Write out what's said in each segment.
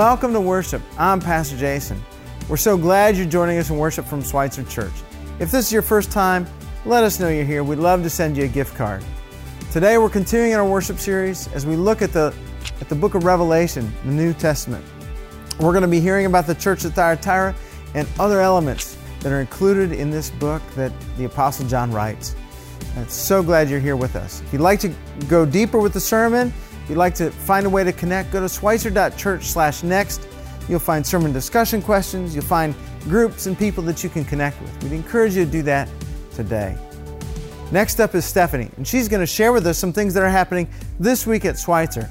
Welcome to worship. I'm Pastor Jason. We're so glad you're joining us in worship from Schweitzer Church. If this is your first time, let us know you're here. We'd love to send you a gift card. Today we're continuing our worship series as we look at the at the book of Revelation, the New Testament. We're going to be hearing about the church at Thyatira and other elements that are included in this book that the Apostle John writes. I'm so glad you're here with us. If you'd like to go deeper with the sermon, you'd like to find a way to connect, go to schweitzer.church slash next. You'll find sermon discussion questions. You'll find groups and people that you can connect with. We'd encourage you to do that today. Next up is Stephanie, and she's going to share with us some things that are happening this week at Schweitzer.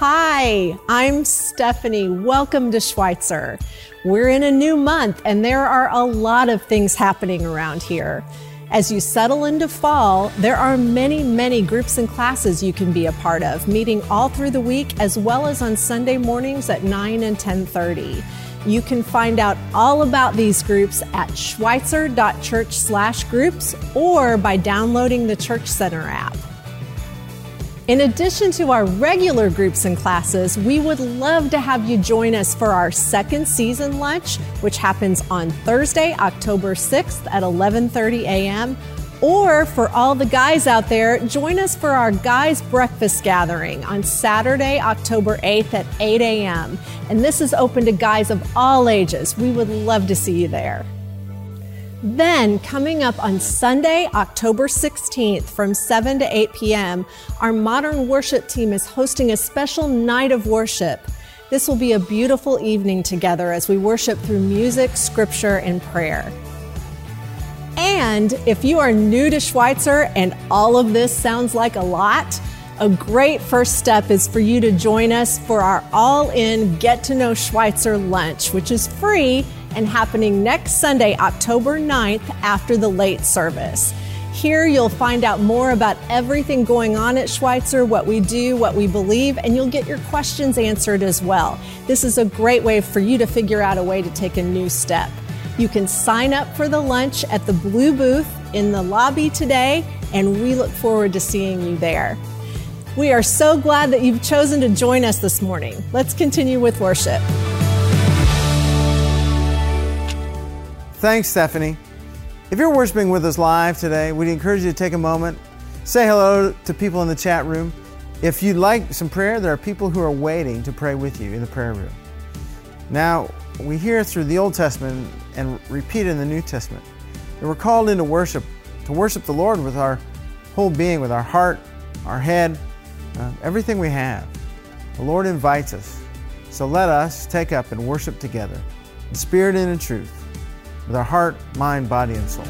Hi, I'm Stephanie. Welcome to Schweitzer. We're in a new month and there are a lot of things happening around here. As you settle into fall, there are many, many groups and classes you can be a part of, meeting all through the week as well as on Sunday mornings at 9 and 10:30. You can find out all about these groups at schweitzer.church/groups or by downloading the Church Center app. In addition to our regular groups and classes, we would love to have you join us for our second season lunch, which happens on Thursday, October 6th at 11:30 a.m. Or for all the guys out there, join us for our guys breakfast gathering on Saturday, October 8th at 8 a.m. And this is open to guys of all ages. We would love to see you there. Then, coming up on Sunday, October 16th from 7 to 8 p.m., our modern worship team is hosting a special night of worship. This will be a beautiful evening together as we worship through music, scripture, and prayer. And if you are new to Schweitzer and all of this sounds like a lot, a great first step is for you to join us for our all in Get to Know Schweitzer lunch, which is free and happening next Sunday, October 9th, after the late service. Here you'll find out more about everything going on at Schweitzer, what we do, what we believe, and you'll get your questions answered as well. This is a great way for you to figure out a way to take a new step. You can sign up for the lunch at the Blue Booth in the lobby today, and we look forward to seeing you there. We are so glad that you've chosen to join us this morning. Let's continue with worship. Thanks, Stephanie. If you're worshiping with us live today, we'd encourage you to take a moment, say hello to people in the chat room. If you'd like some prayer, there are people who are waiting to pray with you in the prayer room. Now, we hear through the Old Testament and repeat in the New Testament that we're called into worship, to worship the Lord with our whole being, with our heart, our head, uh, everything we have. The Lord invites us. So let us take up and worship together in spirit and in truth with our heart, mind, body, and soul.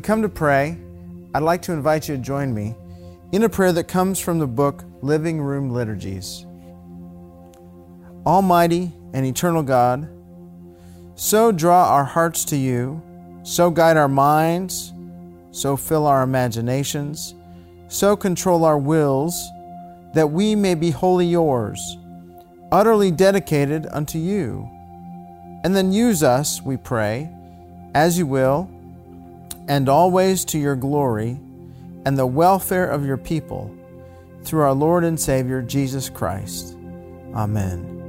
We come to pray, I'd like to invite you to join me in a prayer that comes from the book Living Room Liturgies. Almighty and eternal God, so draw our hearts to you, so guide our minds, so fill our imaginations, so control our wills, that we may be wholly yours, utterly dedicated unto you. And then use us, we pray, as you will, and always to your glory and the welfare of your people, through our Lord and Savior Jesus Christ. Amen.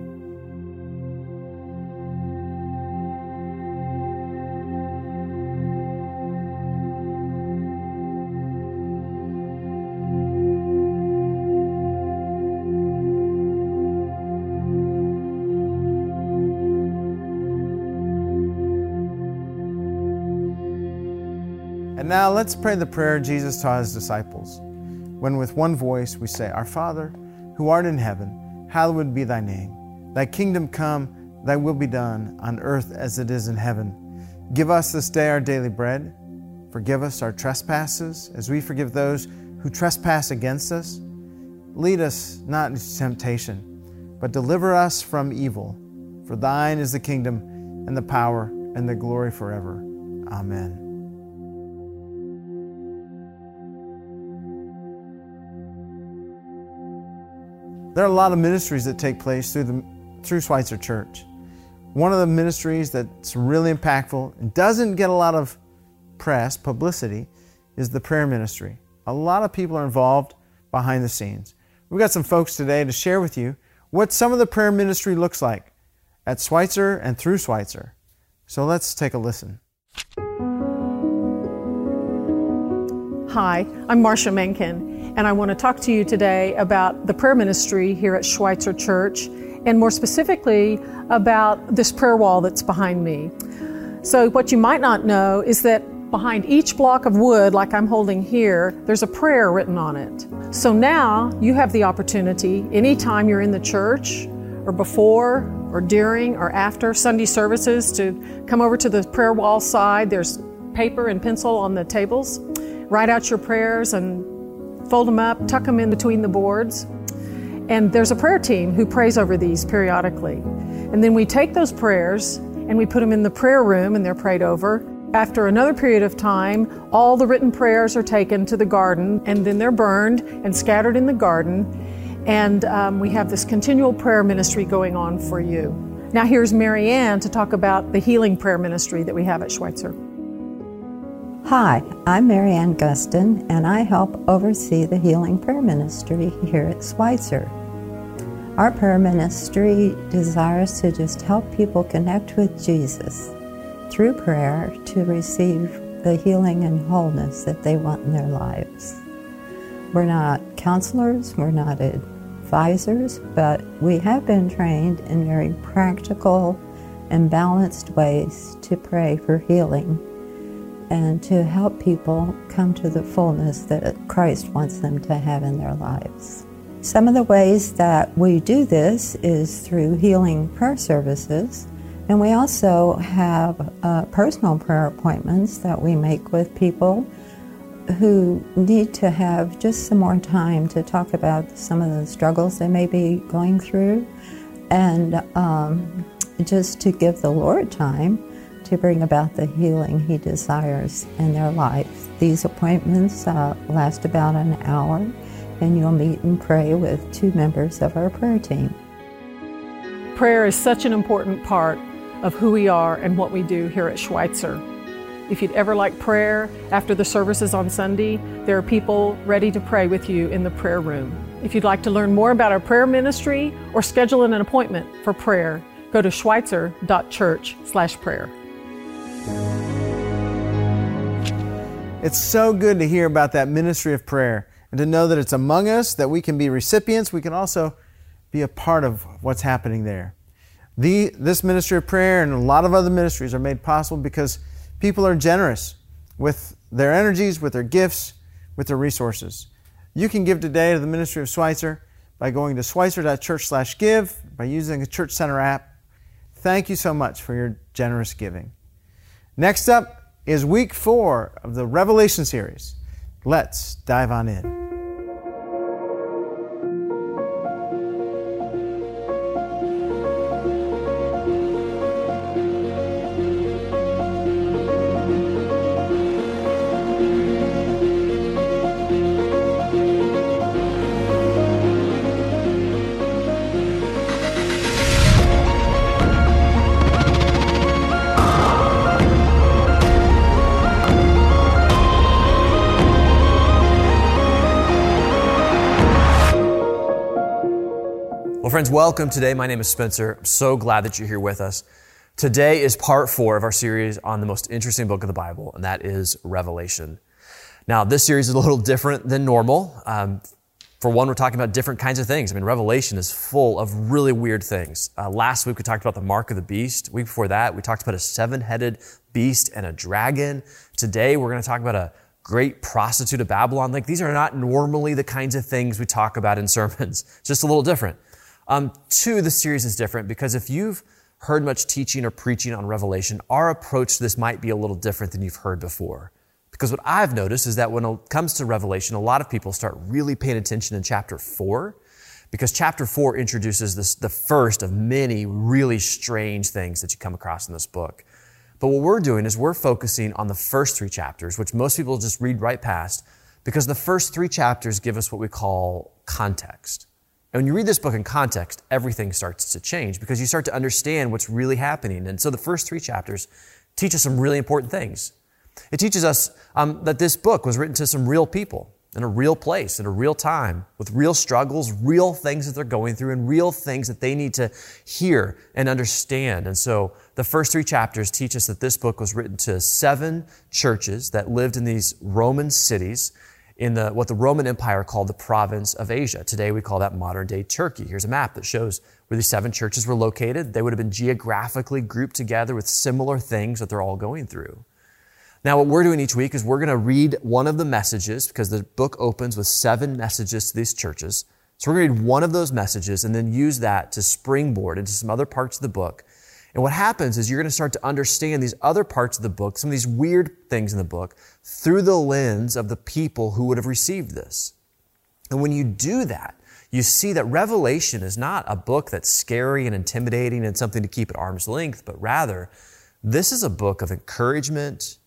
Now let's pray the prayer Jesus taught his disciples. When with one voice we say, Our Father, who art in heaven, hallowed be thy name. Thy kingdom come, thy will be done, on earth as it is in heaven. Give us this day our daily bread. Forgive us our trespasses, as we forgive those who trespass against us. Lead us not into temptation, but deliver us from evil. For thine is the kingdom, and the power, and the glory forever. Amen. There are a lot of ministries that take place through the through Schweitzer Church. One of the ministries that's really impactful and doesn't get a lot of press, publicity, is the prayer ministry. A lot of people are involved behind the scenes. We've got some folks today to share with you what some of the prayer ministry looks like at Schweitzer and through Schweitzer. So let's take a listen. Hi, I'm Marcia Menken, and I want to talk to you today about the prayer ministry here at Schweitzer Church, and more specifically about this prayer wall that's behind me. So, what you might not know is that behind each block of wood, like I'm holding here, there's a prayer written on it. So now you have the opportunity, anytime you're in the church, or before, or during, or after Sunday services, to come over to the prayer wall side. There's paper and pencil on the tables. Write out your prayers and fold them up, tuck them in between the boards. And there's a prayer team who prays over these periodically. And then we take those prayers and we put them in the prayer room and they're prayed over. After another period of time, all the written prayers are taken to the garden and then they're burned and scattered in the garden. And um, we have this continual prayer ministry going on for you. Now, here's Mary Ann to talk about the healing prayer ministry that we have at Schweitzer. Hi, I'm Marianne Guston, and I help oversee the Healing Prayer Ministry here at Schweitzer. Our prayer ministry desires to just help people connect with Jesus through prayer to receive the healing and wholeness that they want in their lives. We're not counselors, we're not advisors, but we have been trained in very practical and balanced ways to pray for healing and to help people come to the fullness that Christ wants them to have in their lives. Some of the ways that we do this is through healing prayer services, and we also have uh, personal prayer appointments that we make with people who need to have just some more time to talk about some of the struggles they may be going through and um, just to give the Lord time to bring about the healing He desires in their lives. These appointments uh, last about an hour, and you'll meet and pray with two members of our prayer team. Prayer is such an important part of who we are and what we do here at Schweitzer. If you'd ever like prayer after the services on Sunday, there are people ready to pray with you in the prayer room. If you'd like to learn more about our prayer ministry or schedule an appointment for prayer, go to schweitzer.church/prayer. It's so good to hear about that ministry of prayer and to know that it's among us, that we can be recipients, we can also be a part of what's happening there. The, this ministry of prayer and a lot of other ministries are made possible because people are generous with their energies, with their gifts, with their resources. You can give today to the ministry of Schweitzer by going to schweitzer.church/give, by using the Church Center app. Thank you so much for your generous giving. Next up, is week four of the Revelation series. Let's dive on in. Friends, welcome today. My name is Spencer. I'm so glad that you're here with us. Today is part four of our series on the most interesting book of the Bible, and that is Revelation. Now, this series is a little different than normal. Um, for one, we're talking about different kinds of things. I mean, Revelation is full of really weird things. Uh, last week, we talked about the mark of the beast. Week before that, we talked about a seven headed beast and a dragon. Today, we're going to talk about a great prostitute of Babylon. Like, these are not normally the kinds of things we talk about in sermons, It's just a little different. Um, two, the series is different because if you've heard much teaching or preaching on Revelation, our approach to this might be a little different than you've heard before. Because what I've noticed is that when it comes to Revelation, a lot of people start really paying attention in chapter four, because chapter four introduces this, the first of many really strange things that you come across in this book. But what we're doing is we're focusing on the first three chapters, which most people just read right past, because the first three chapters give us what we call context. And when you read this book in context, everything starts to change because you start to understand what's really happening. And so the first three chapters teach us some really important things. It teaches us um, that this book was written to some real people in a real place, in a real time, with real struggles, real things that they're going through, and real things that they need to hear and understand. And so the first three chapters teach us that this book was written to seven churches that lived in these Roman cities in the, what the Roman Empire called the province of Asia. Today we call that modern day Turkey. Here's a map that shows where these seven churches were located. They would have been geographically grouped together with similar things that they're all going through. Now, what we're doing each week is we're going to read one of the messages because the book opens with seven messages to these churches. So we're going to read one of those messages and then use that to springboard into some other parts of the book. And what happens is you're going to start to understand these other parts of the book, some of these weird things in the book, through the lens of the people who would have received this. And when you do that, you see that Revelation is not a book that's scary and intimidating and something to keep at arm's length, but rather, this is a book of encouragement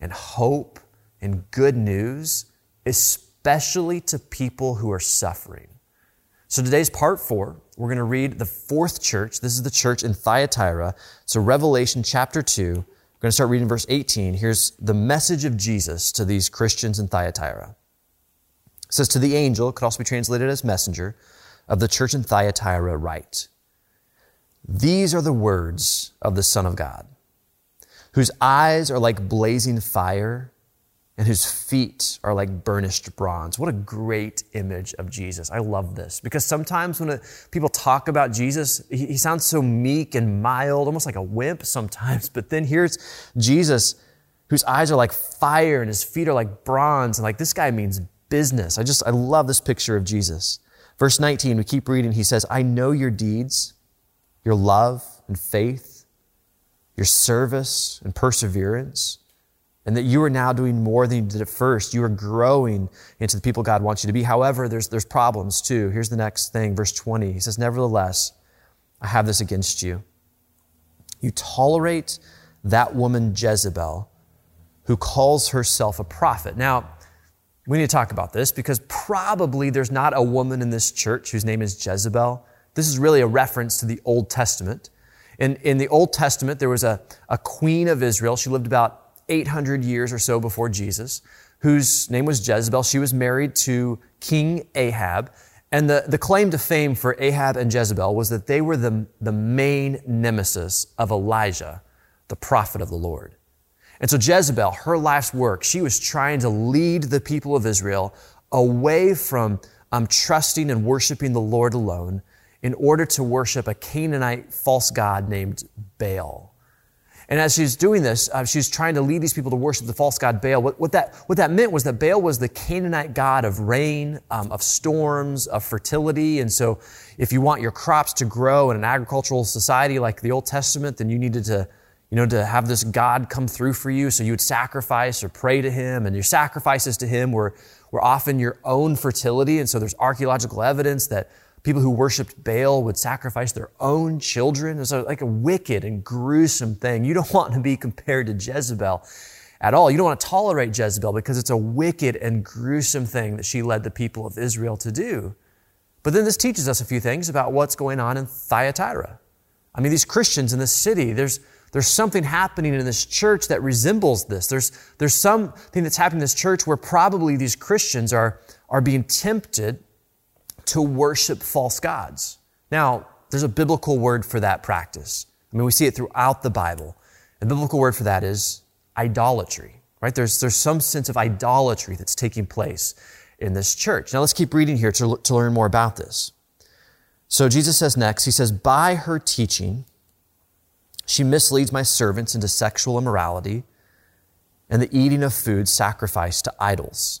and hope and good news, especially to people who are suffering. So today's part four. We're going to read the fourth church. This is the church in Thyatira. So Revelation chapter 2. We're going to start reading verse 18. Here's the message of Jesus to these Christians in Thyatira. It says, To the angel, could also be translated as messenger, of the church in Thyatira, write, These are the words of the Son of God, whose eyes are like blazing fire and whose feet are like burnished bronze. What a great image of Jesus. I love this because sometimes when people talk about Jesus, he, he sounds so meek and mild, almost like a wimp sometimes. But then here's Jesus whose eyes are like fire and his feet are like bronze. And like this guy means business. I just, I love this picture of Jesus. Verse 19, we keep reading. He says, I know your deeds, your love and faith, your service and perseverance and that you are now doing more than you did at first. You are growing into the people God wants you to be. However, there's, there's problems too. Here's the next thing, verse 20. He says, Nevertheless, I have this against you. You tolerate that woman Jezebel who calls herself a prophet. Now, we need to talk about this because probably there's not a woman in this church whose name is Jezebel. This is really a reference to the Old Testament. In, in the Old Testament, there was a, a queen of Israel. She lived about 800 years or so before Jesus, whose name was Jezebel. She was married to King Ahab. And the, the claim to fame for Ahab and Jezebel was that they were the, the main nemesis of Elijah, the prophet of the Lord. And so Jezebel, her life's work, she was trying to lead the people of Israel away from um, trusting and worshiping the Lord alone in order to worship a Canaanite false god named Baal. And as she's doing this, uh, she's trying to lead these people to worship the false god Baal. What, what, that, what that meant was that Baal was the Canaanite god of rain, um, of storms, of fertility. And so if you want your crops to grow in an agricultural society like the Old Testament, then you needed to you know, to have this God come through for you. So you would sacrifice or pray to him, and your sacrifices to him were, were often your own fertility. And so there's archaeological evidence that people who worshiped Baal would sacrifice their own children. It's like a wicked and gruesome thing. You don't want to be compared to Jezebel at all. You don't want to tolerate Jezebel because it's a wicked and gruesome thing that she led the people of Israel to do. But then this teaches us a few things about what's going on in Thyatira. I mean, these Christians in this city, there's, there's something happening in this church that resembles this. There's, there's something that's happening in this church where probably these Christians are, are being tempted to worship false gods. Now, there's a biblical word for that practice. I mean, we see it throughout the Bible. The biblical word for that is idolatry, right? There's, there's some sense of idolatry that's taking place in this church. Now, let's keep reading here to, to learn more about this. So, Jesus says next, He says, By her teaching, she misleads my servants into sexual immorality and the eating of food sacrificed to idols.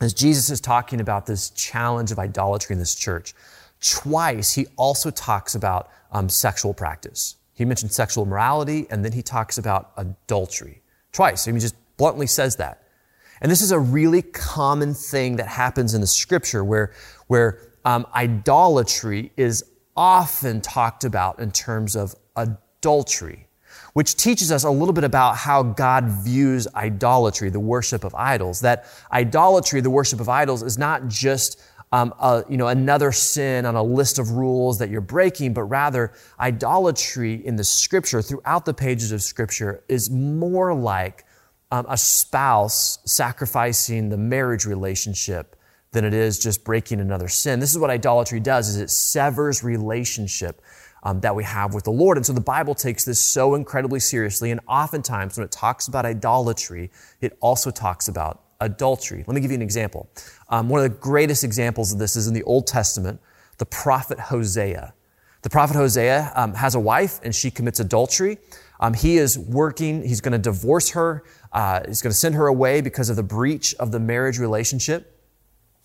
as Jesus is talking about this challenge of idolatry in this church, twice he also talks about um, sexual practice. He mentioned sexual morality, and then he talks about adultery. Twice. He just bluntly says that. And this is a really common thing that happens in the scripture where, where um, idolatry is often talked about in terms of adultery which teaches us a little bit about how God views idolatry, the worship of idols. That idolatry, the worship of idols, is not just um, a, you know, another sin on a list of rules that you're breaking, but rather idolatry in the scripture, throughout the pages of scripture, is more like um, a spouse sacrificing the marriage relationship than it is just breaking another sin. This is what idolatry does, is it severs relationship um, that we have with the Lord. And so the Bible takes this so incredibly seriously. And oftentimes, when it talks about idolatry, it also talks about adultery. Let me give you an example. Um, one of the greatest examples of this is in the Old Testament, the prophet Hosea. The prophet Hosea um, has a wife and she commits adultery. Um, he is working, he's going to divorce her, uh, he's going to send her away because of the breach of the marriage relationship.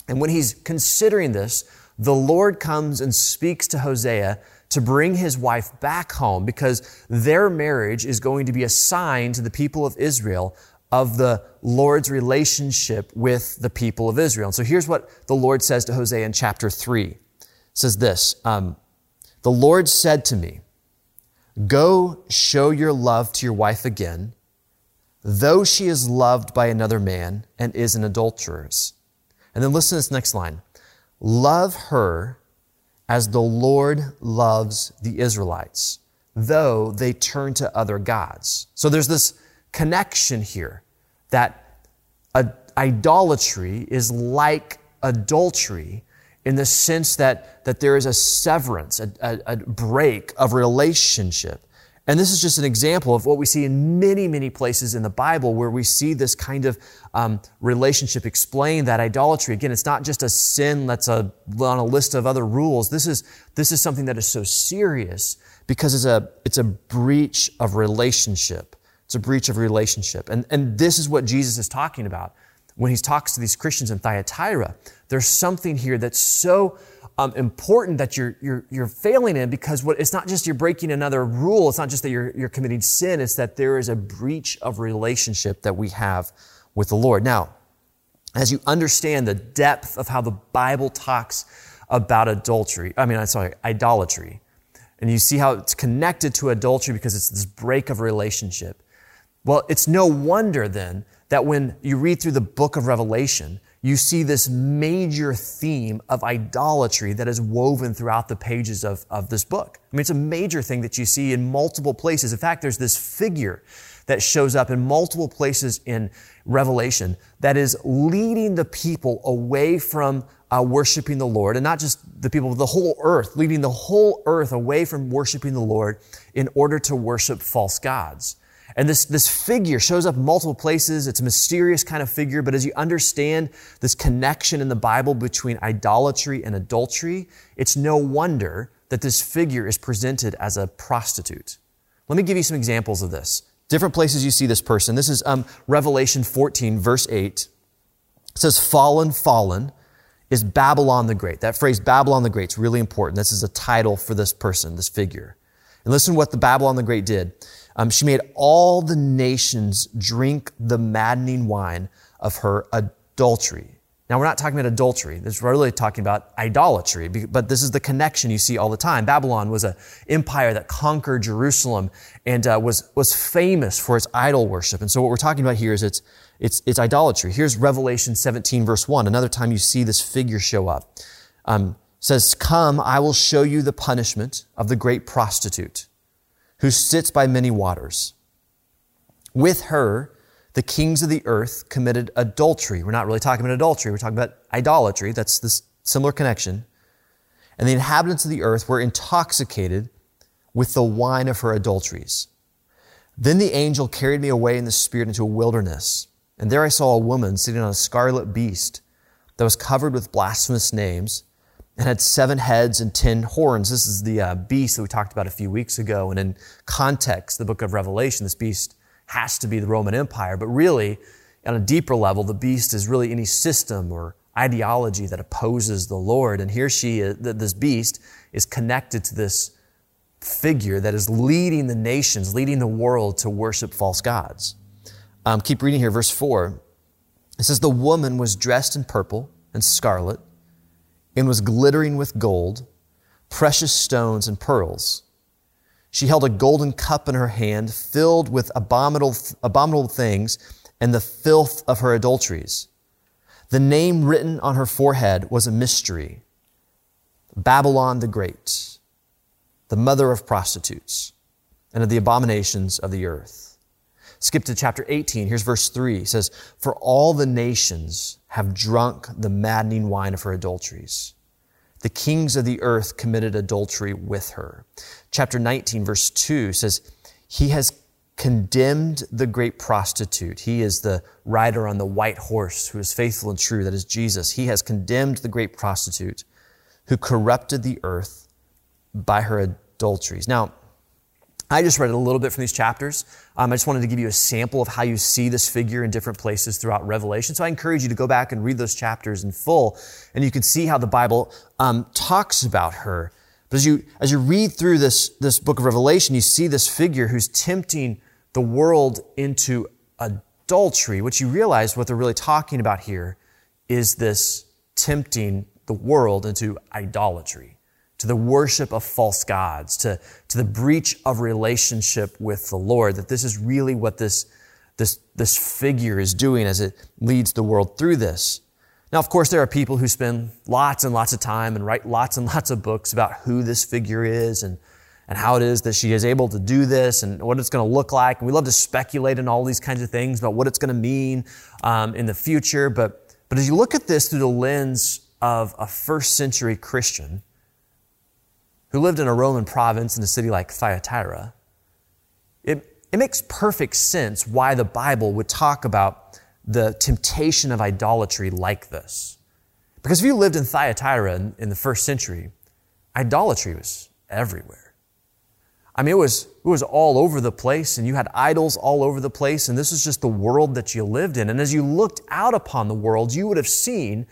And when he's considering this, the Lord comes and speaks to Hosea to bring his wife back home because their marriage is going to be a sign to the people of Israel of the Lord's relationship with the people of Israel. And so here's what the Lord says to Hosea in chapter 3. It says this, um, the Lord said to me, go show your love to your wife again, though she is loved by another man and is an adulteress. And then listen to this next line. Love her as the Lord loves the Israelites, though they turn to other gods. So there's this connection here that idolatry is like adultery in the sense that, that there is a severance, a, a, a break of relationship. And this is just an example of what we see in many, many places in the Bible where we see this kind of um, relationship explained that idolatry, again, it's not just a sin that's a, on a list of other rules. This is, this is something that is so serious because it's a, it's a breach of relationship. It's a breach of relationship. And, and this is what Jesus is talking about when he talks to these Christians in Thyatira. There's something here that's so um, important that you're, you're, you're failing in because what, it's not just you're breaking another rule. It's not just that you're, you're committing sin. It's that there is a breach of relationship that we have with the Lord. Now, as you understand the depth of how the Bible talks about adultery, I mean, I'm sorry, idolatry, and you see how it's connected to adultery because it's this break of relationship. Well, it's no wonder then that when you read through the book of Revelation, you see this major theme of idolatry that is woven throughout the pages of, of this book. I mean, it's a major thing that you see in multiple places. In fact, there's this figure that shows up in multiple places in Revelation that is leading the people away from uh, worshiping the Lord, and not just the people the whole earth, leading the whole earth away from worshiping the Lord in order to worship false gods. And this, this figure shows up multiple places. It's a mysterious kind of figure, but as you understand this connection in the Bible between idolatry and adultery, it's no wonder that this figure is presented as a prostitute. Let me give you some examples of this. Different places you see this person. This is um, Revelation 14, verse 8. It says, Fallen, fallen is Babylon the Great. That phrase, Babylon the Great, is really important. This is a title for this person, this figure. And listen to what the Babylon the Great did. Um, she made all the nations drink the maddening wine of her adultery. Now, we're not talking about adultery. This is really talking about idolatry, but this is the connection you see all the time. Babylon was an empire that conquered Jerusalem and uh, was, was famous for its idol worship. And so what we're talking about here is its, its, its idolatry. Here's Revelation 17, verse 1. Another time you see this figure show up. Um, says, Come, I will show you the punishment of the great prostitute who sits by many waters. With her, the kings of the earth committed adultery. We're not really talking about adultery, we're talking about idolatry. That's this similar connection. And the inhabitants of the earth were intoxicated with the wine of her adulteries. Then the angel carried me away in the spirit into a wilderness. And there I saw a woman sitting on a scarlet beast that was covered with blasphemous names and had seven heads and ten horns. This is the uh, beast that we talked about a few weeks ago. And in context, the book of Revelation, this beast has to be the Roman Empire. But really, on a deeper level, the beast is really any system or ideology that opposes the Lord. And here she is, this beast is connected to this figure that is leading the nations, leading the world to worship false gods. Um, keep reading here, verse 4. It says, The woman was dressed in purple and scarlet and was glittering with gold, precious stones, and pearls. She held a golden cup in her hand filled with abominable, abominable things and the filth of her adulteries. The name written on her forehead was a mystery Babylon the Great, the mother of prostitutes and of the abominations of the earth. Skip to chapter 18. Here's verse 3. It says, For all the nations have drunk the maddening wine of her adulteries. The kings of the earth committed adultery with her. Chapter 19, verse 2 says, He has condemned the great prostitute. He is the rider on the white horse who is faithful and true. That is Jesus. He has condemned the great prostitute who corrupted the earth by her adulteries. Now, I just read a little bit from these chapters. Um, I just wanted to give you a sample of how you see this figure in different places throughout Revelation. So I encourage you to go back and read those chapters in full, and you can see how the Bible um, talks about her. But as you as you read through this this book of Revelation, you see this figure who's tempting the world into adultery. What you realize, what they're really talking about here, is this tempting the world into idolatry to the worship of false gods, to, to the breach of relationship with the Lord, that this is really what this, this, this figure is doing as it leads the world through this. Now, of course, there are people who spend lots and lots of time and write lots and lots of books about who this figure is and, and how it is that she is able to do this and what it's going to look like. And we love to speculate on all these kinds of things about what it's going to mean um, in the future. But, but as you look at this through the lens of a first century Christian, who lived in a Roman province in a city like Thyatira, it, it makes perfect sense why the Bible would talk about the temptation of idolatry like this. Because if you lived in Thyatira in, in the first century, idolatry was everywhere. I mean, it was, it was all over the place, and you had idols all over the place, and this was just the world that you lived in. And as you looked out upon the world, you would have seen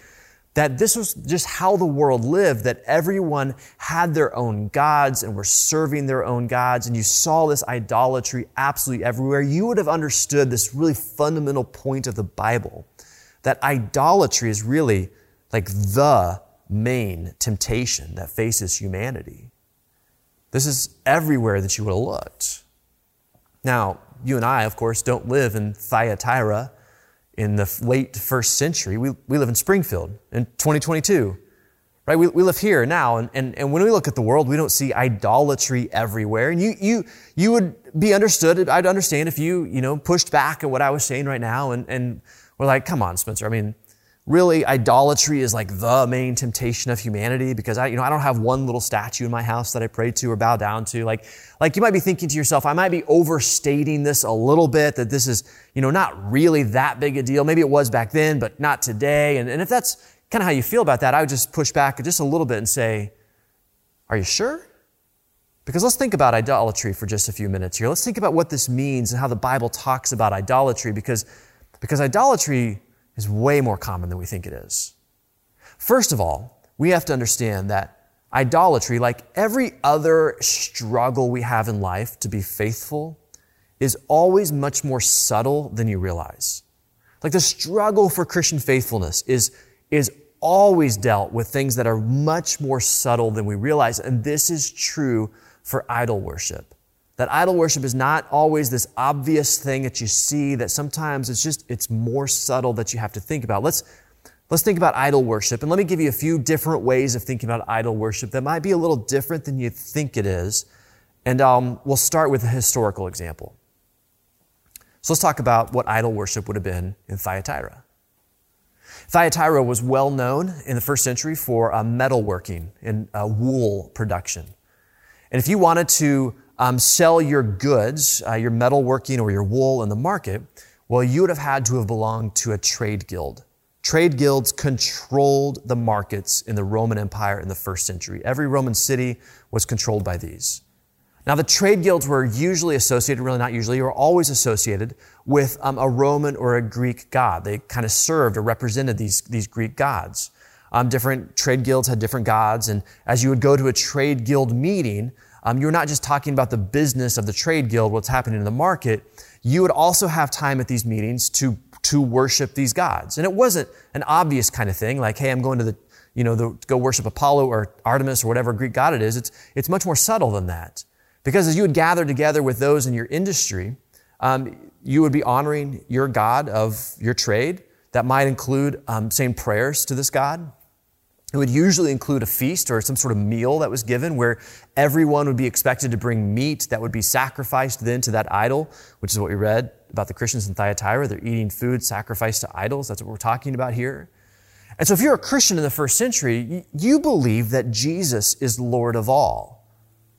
that this was just how the world lived, that everyone had their own gods and were serving their own gods, and you saw this idolatry absolutely everywhere, you would have understood this really fundamental point of the Bible that idolatry is really like the main temptation that faces humanity. This is everywhere that you would have looked. Now, you and I, of course, don't live in Thyatira in the late first century. We, we live in Springfield in 2022, right? We, we live here now. And, and, and when we look at the world, we don't see idolatry everywhere. And you, you, you would be understood, I'd understand if you, you know, pushed back at what I was saying right now and, and were like, come on, Spencer. I mean, really idolatry is like the main temptation of humanity because I, you know, I don't have one little statue in my house that I pray to or bow down to. Like, like you might be thinking to yourself, I might be overstating this a little bit, that this is, you know, not really that big a deal. Maybe it was back then, but not today. And, and if that's kind of how you feel about that, I would just push back just a little bit and say, are you sure? Because let's think about idolatry for just a few minutes here. Let's think about what this means and how the Bible talks about idolatry because, because idolatry is way more common than we think it is. First of all, we have to understand that idolatry, like every other struggle we have in life to be faithful, is always much more subtle than you realize. Like the struggle for Christian faithfulness is, is always dealt with things that are much more subtle than we realize. And this is true for idol worship. That idol worship is not always this obvious thing that you see, that sometimes it's just, it's more subtle that you have to think about. Let's, let's think about idol worship. And let me give you a few different ways of thinking about idol worship that might be a little different than you think it is. And um, we'll start with a historical example. So let's talk about what idol worship would have been in Thyatira. Thyatira was well known in the first century for uh, metalworking and uh, wool production. And if you wanted to um, sell your goods, uh, your metalworking or your wool in the market, well, you would have had to have belonged to a trade guild. Trade guilds controlled the markets in the Roman Empire in the first century. Every Roman city was controlled by these. Now, the trade guilds were usually associated, really not usually, were always associated with um, a Roman or a Greek god. They kind of served or represented these, these Greek gods. Um, different trade guilds had different gods, and as you would go to a trade guild meeting, um, you're not just talking about the business of the trade guild, what's happening in the market. You would also have time at these meetings to, to worship these gods. And it wasn't an obvious kind of thing, like, hey, I'm going to the, you know, the, go worship Apollo or Artemis or whatever Greek god it is. It's, it's much more subtle than that. Because as you would gather together with those in your industry, um, you would be honoring your God of your trade. That might include um, saying prayers to this God. It would usually include a feast or some sort of meal that was given where everyone would be expected to bring meat that would be sacrificed then to that idol, which is what we read about the Christians in Thyatira. They're eating food sacrificed to idols. That's what we're talking about here. And so if you're a Christian in the first century, you believe that Jesus is Lord of all.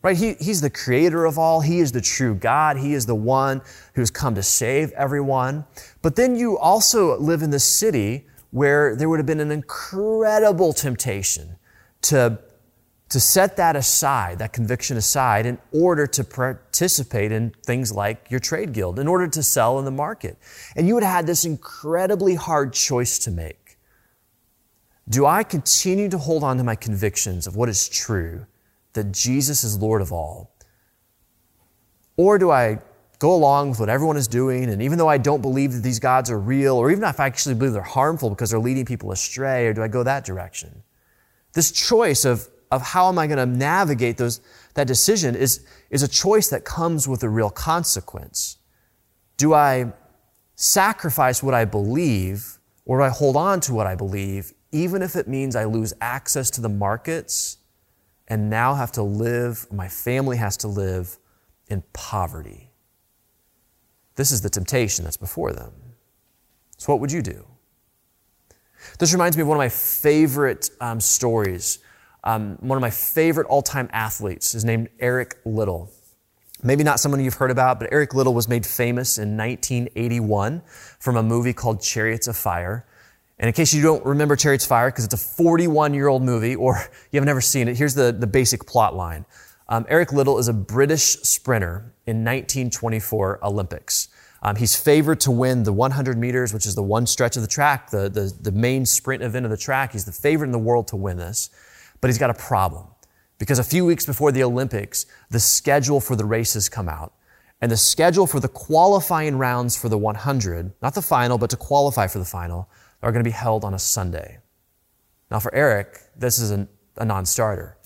Right? He, he's the creator of all. He is the true God. He is the one who's come to save everyone. But then you also live in this city where there would have been an incredible temptation to, to set that aside, that conviction aside, in order to participate in things like your trade guild, in order to sell in the market. And you would have had this incredibly hard choice to make. Do I continue to hold on to my convictions of what is true, that Jesus is Lord of all? Or do I go along with what everyone is doing. And even though I don't believe that these gods are real, or even if I actually believe they're harmful because they're leading people astray, or do I go that direction? This choice of, of how am I going to navigate those, that decision is, is a choice that comes with a real consequence. Do I sacrifice what I believe, or do I hold on to what I believe, even if it means I lose access to the markets and now have to live, my family has to live in poverty? This is the temptation that's before them. So, what would you do? This reminds me of one of my favorite um, stories. Um, one of my favorite all time athletes is named Eric Liddell. Maybe not someone you've heard about, but Eric Liddell was made famous in 1981 from a movie called Chariots of Fire. And in case you don't remember Chariots of Fire, because it's a 41 year old movie or you have never seen it, here's the, the basic plot line. Um, Eric Liddell is a British sprinter in 1924 Olympics. Um, he's favored to win the 100 meters, which is the one stretch of the track, the, the, the main sprint event of the track. He's the favorite in the world to win this, but he's got a problem because a few weeks before the Olympics, the schedule for the races come out. And the schedule for the qualifying rounds for the 100, not the final, but to qualify for the final, are going to be held on a Sunday. Now, for Eric, this is a, a non starter.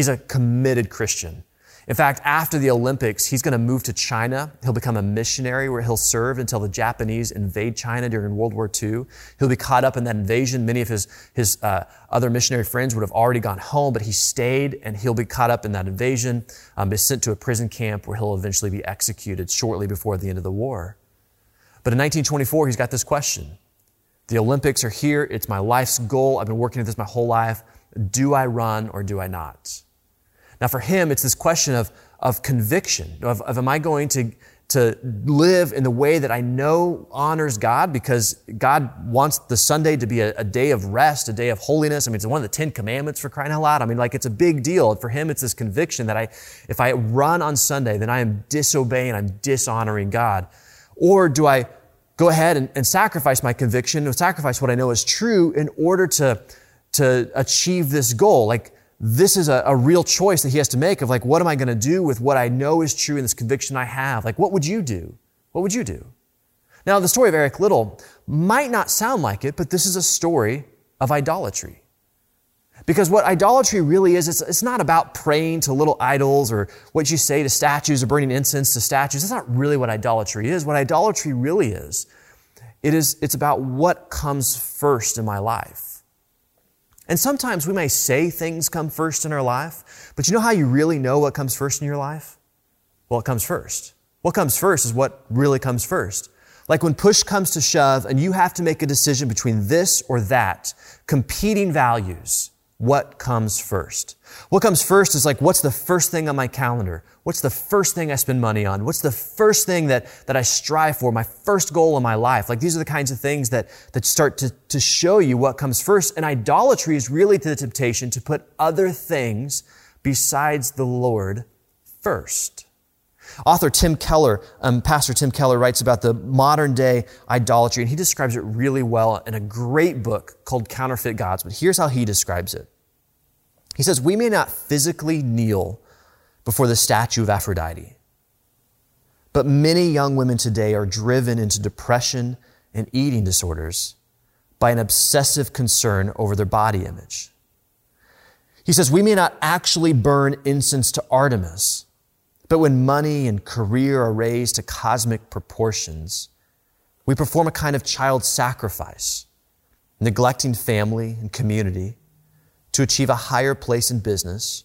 He's a committed Christian. In fact, after the Olympics, he's going to move to China. He'll become a missionary where he'll serve until the Japanese invade China during World War II. He'll be caught up in that invasion. Many of his, his uh, other missionary friends would have already gone home, but he stayed and he'll be caught up in that invasion, um, is sent to a prison camp where he'll eventually be executed shortly before the end of the war. But in 1924, he's got this question. The Olympics are here. It's my life's goal. I've been working at this my whole life. Do I run or do I not? Now, for him, it's this question of, of conviction, of, of am I going to, to live in the way that I know honors God because God wants the Sunday to be a, a, day of rest, a day of holiness. I mean, it's one of the Ten Commandments for crying out loud. I mean, like, it's a big deal. For him, it's this conviction that I, if I run on Sunday, then I am disobeying, I'm dishonoring God. Or do I go ahead and, and sacrifice my conviction, sacrifice what I know is true in order to, to achieve this goal? Like, this is a, a, real choice that he has to make of like, what am I going to do with what I know is true and this conviction I have? Like, what would you do? What would you do? Now, the story of Eric Liddell might not sound like it, but this is a story of idolatry. Because what idolatry really is, it's, it's not about praying to little idols or what you say to statues or burning incense to statues. That's not really what idolatry is. What idolatry really is, it is, it's about what comes first in my life. And sometimes we may say things come first in our life, but you know how you really know what comes first in your life? Well, it comes first. What comes first is what really comes first. Like when push comes to shove and you have to make a decision between this or that, competing values, what comes first? What comes first is like, what's the first thing on my calendar? What's the first thing I spend money on? What's the first thing that, that I strive for? My first goal in my life? Like these are the kinds of things that, that start to, to show you what comes first. And idolatry is really to the temptation to put other things besides the Lord first. Author Tim Keller, um, Pastor Tim Keller writes about the modern day idolatry, and he describes it really well in a great book called Counterfeit Gods. But here's how he describes it. He says, We may not physically kneel before the statue of Aphrodite, but many young women today are driven into depression and eating disorders by an obsessive concern over their body image. He says, We may not actually burn incense to Artemis but when money and career are raised to cosmic proportions, we perform a kind of child sacrifice, neglecting family and community to achieve a higher place in business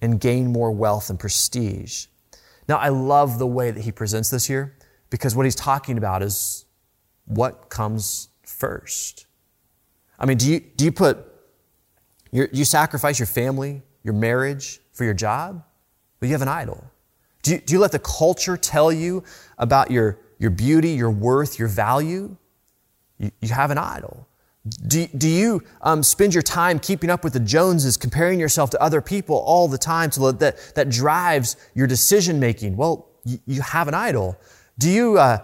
and gain more wealth and prestige. Now, I love the way that he presents this here because what he's talking about is what comes first. I mean, do you, do you put, your, you sacrifice your family, your marriage for your job? Well, you have an idol. Do you, do you let the culture tell you about your, your beauty, your worth, your value? You, you have an idol. Do, do you um, spend your time keeping up with the Joneses, comparing yourself to other people all the time so that, that drives your decision making? Well, you, you have an idol. Do you, uh,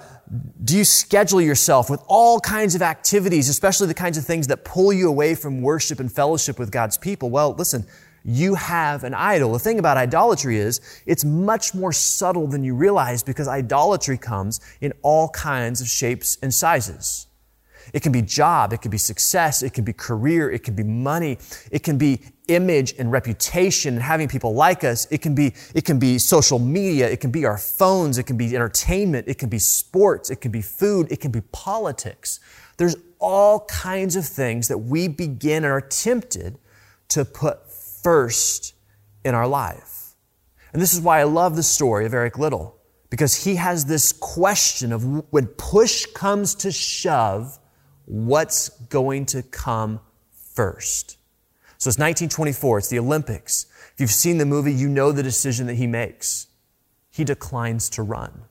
do you schedule yourself with all kinds of activities, especially the kinds of things that pull you away from worship and fellowship with God's people? Well, listen, you have an idol. The thing about idolatry is it's much more subtle than you realize because idolatry comes in all kinds of shapes and sizes. It can be job, it can be success, it can be career, it can be money, it can be image and reputation and having people like us. It can be, it can be social media, it can be our phones, it can be entertainment, it can be sports, it can be food, it can be politics. There's all kinds of things that we begin and are tempted to put first in our life. And this is why I love the story of Eric Liddell, because he has this question of when push comes to shove, what's going to come first? So it's 1924, it's the Olympics. If you've seen the movie, you know the decision that he makes. He declines to run.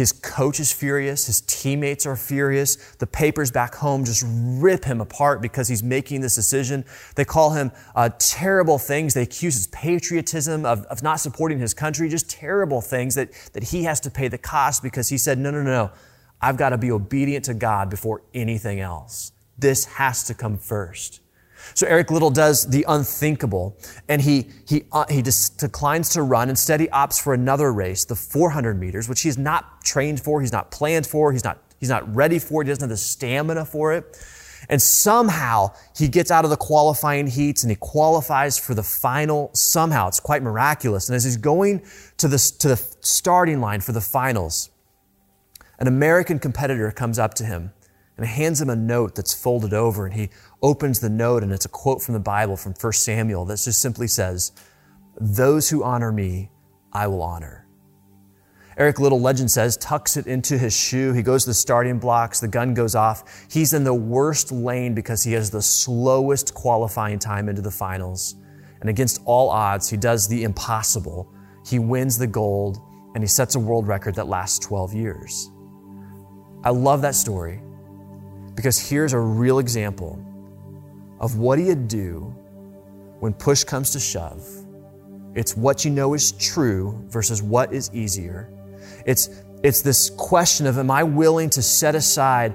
His coach is furious. His teammates are furious. The papers back home just rip him apart because he's making this decision. They call him uh, terrible things. They accuse his patriotism of, of not supporting his country, just terrible things that, that he has to pay the cost because he said, no, no, no, no. I've got to be obedient to God before anything else. This has to come first. So Eric Liddell does the unthinkable and he, he, uh, he declines to run. Instead, he opts for another race, the 400 meters, which he's not trained for, he's not planned for, he's not, he's not ready for, he doesn't have the stamina for it. And somehow he gets out of the qualifying heats and he qualifies for the final somehow. It's quite miraculous. And as he's going to the, to the starting line for the finals, an American competitor comes up to him and hands him a note that's folded over and he opens the note and it's a quote from the Bible from 1 Samuel that just simply says, those who honor me, I will honor. Eric Liddell, legend says, tucks it into his shoe. He goes to the starting blocks. The gun goes off. He's in the worst lane because he has the slowest qualifying time into the finals. And against all odds, he does the impossible. He wins the gold and he sets a world record that lasts 12 years. I love that story because here's a real example of what do you do when push comes to shove it's what you know is true versus what is easier. It's, it's this question of, am I willing to set aside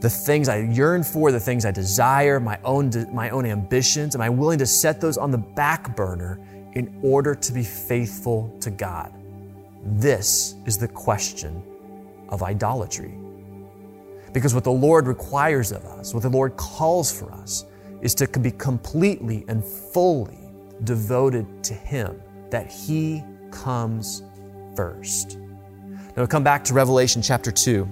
the things I yearn for, the things I desire, my own, my own ambitions? Am I willing to set those on the back burner in order to be faithful to God? This is the question of idolatry. Because what the Lord requires of us, what the Lord calls for us, is to be completely and fully devoted to Him, that He comes first. Now we'll come back to Revelation chapter 2,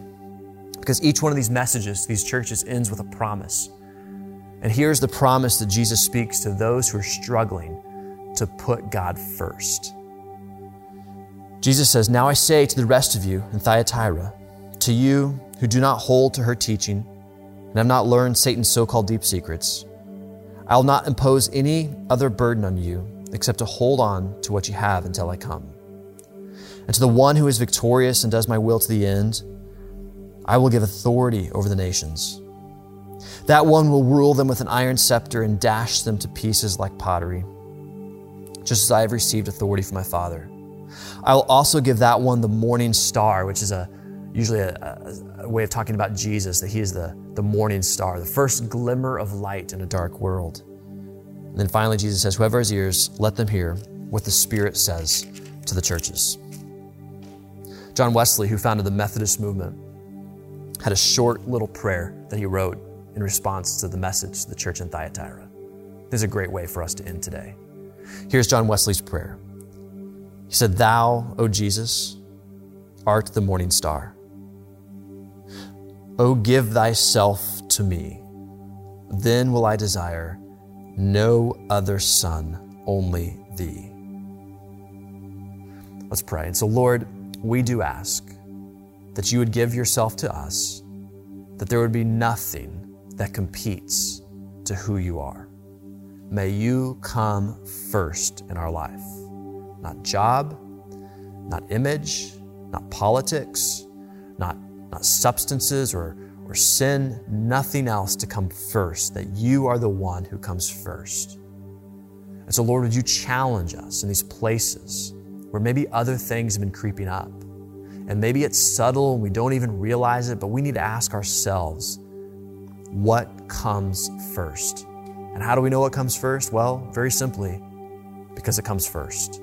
because each one of these messages these churches ends with a promise. And here's the promise that Jesus speaks to those who are struggling to put God first. Jesus says, Now I say to the rest of you in Thyatira, to you who do not hold to her teaching and have not learned Satan's so called deep secrets, I will not impose any other burden on you except to hold on to what you have until I come. And to the one who is victorious and does my will to the end, I will give authority over the nations. That one will rule them with an iron scepter and dash them to pieces like pottery, just as I have received authority from my Father. I will also give that one the morning star, which is a usually a, a, way of talking about Jesus, that he is the, the morning star, the first glimmer of light in a dark world. And then finally, Jesus says, Whoever has ears, let them hear what the Spirit says to the churches. John Wesley, who founded the Methodist movement, had a short little prayer that he wrote in response to the message to the church in Thyatira. This is a great way for us to end today. Here's John Wesley's prayer. He said, Thou, O Jesus, art the morning star. O give thyself to me, then will I desire no other son, only thee. Let's pray. And so, Lord, we do ask that you would give yourself to us, that there would be nothing that competes to who you are. May you come first in our life, not job, not image, not politics, not not substances or, or sin, nothing else to come first, that you are the one who comes first. And so, Lord, would you challenge us in these places where maybe other things have been creeping up? And maybe it's subtle and we don't even realize it, but we need to ask ourselves what comes first? And how do we know what comes first? Well, very simply, because it comes first.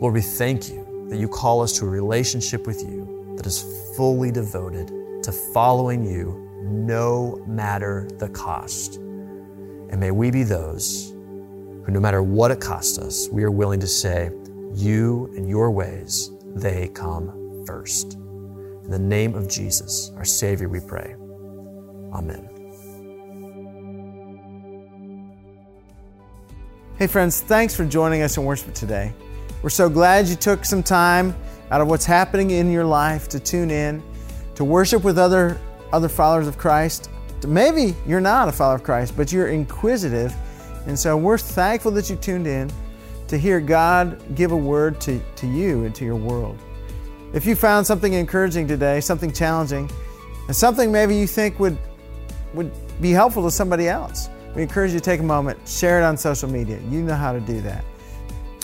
Lord, we thank you that you call us to a relationship with you that is fully devoted to following you no matter the cost. And may we be those who, no matter what it costs us, we are willing to say, You and your ways, they come first. In the name of Jesus, our Savior, we pray. Amen. Hey, friends, thanks for joining us in worship today. We're so glad you took some time out of what's happening in your life to tune in, to worship with other, other followers of Christ. Maybe you're not a follower of Christ, but you're inquisitive. And so we're thankful that you tuned in to hear God give a word to, to you and to your world. If you found something encouraging today, something challenging, and something maybe you think would, would be helpful to somebody else, we encourage you to take a moment, share it on social media. You know how to do that.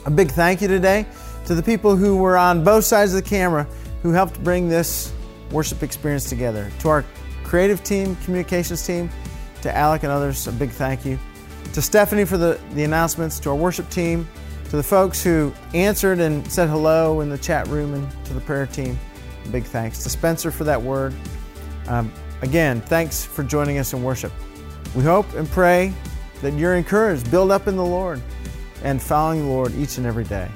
A big thank you today to the people who were on both sides of the camera who helped bring this worship experience together. To our creative team, communications team, to Alec and others, a big thank you. To Stephanie for the, the announcements, to our worship team, to the folks who answered and said hello in the chat room, and to the prayer team, a big thanks. To Spencer for that word. Um, again, thanks for joining us in worship. We hope and pray that you're encouraged, build up in the Lord, and following the Lord each and every day.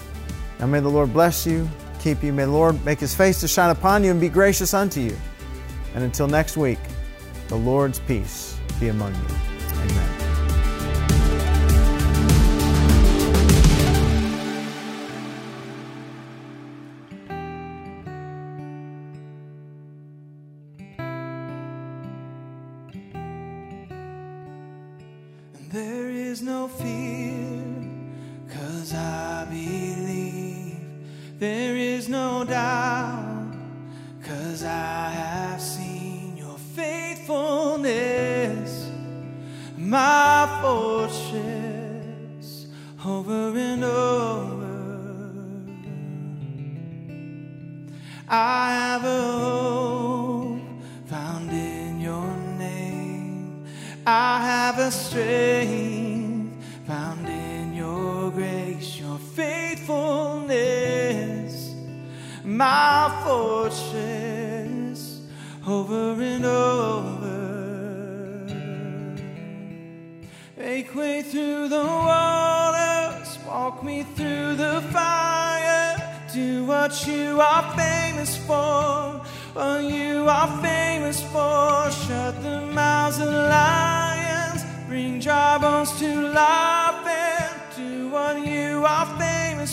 Now may the Lord bless you, keep you. May the Lord make his face to shine upon you and be gracious unto you. And until next week, the Lord's peace be among you.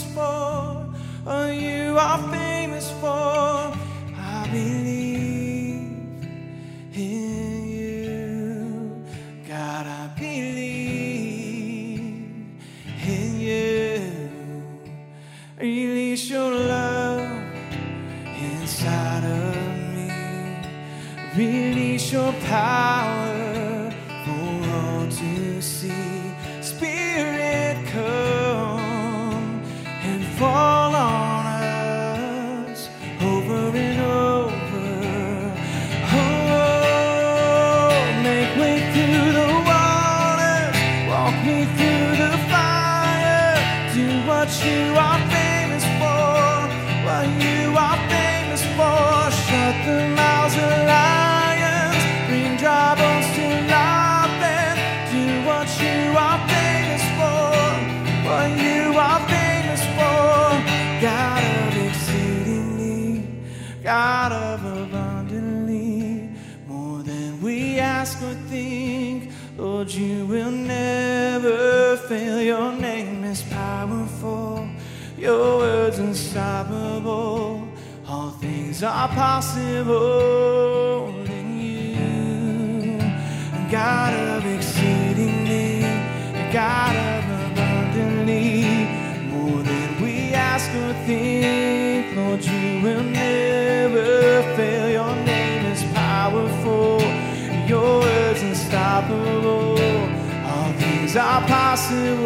for, or you are famous for. I believe. unstoppable. All things are possible in you. God of exceedingly, God of abundantly, more than we ask or think, Lord, you will never fail. Your name is powerful, your words unstoppable. All things are possible.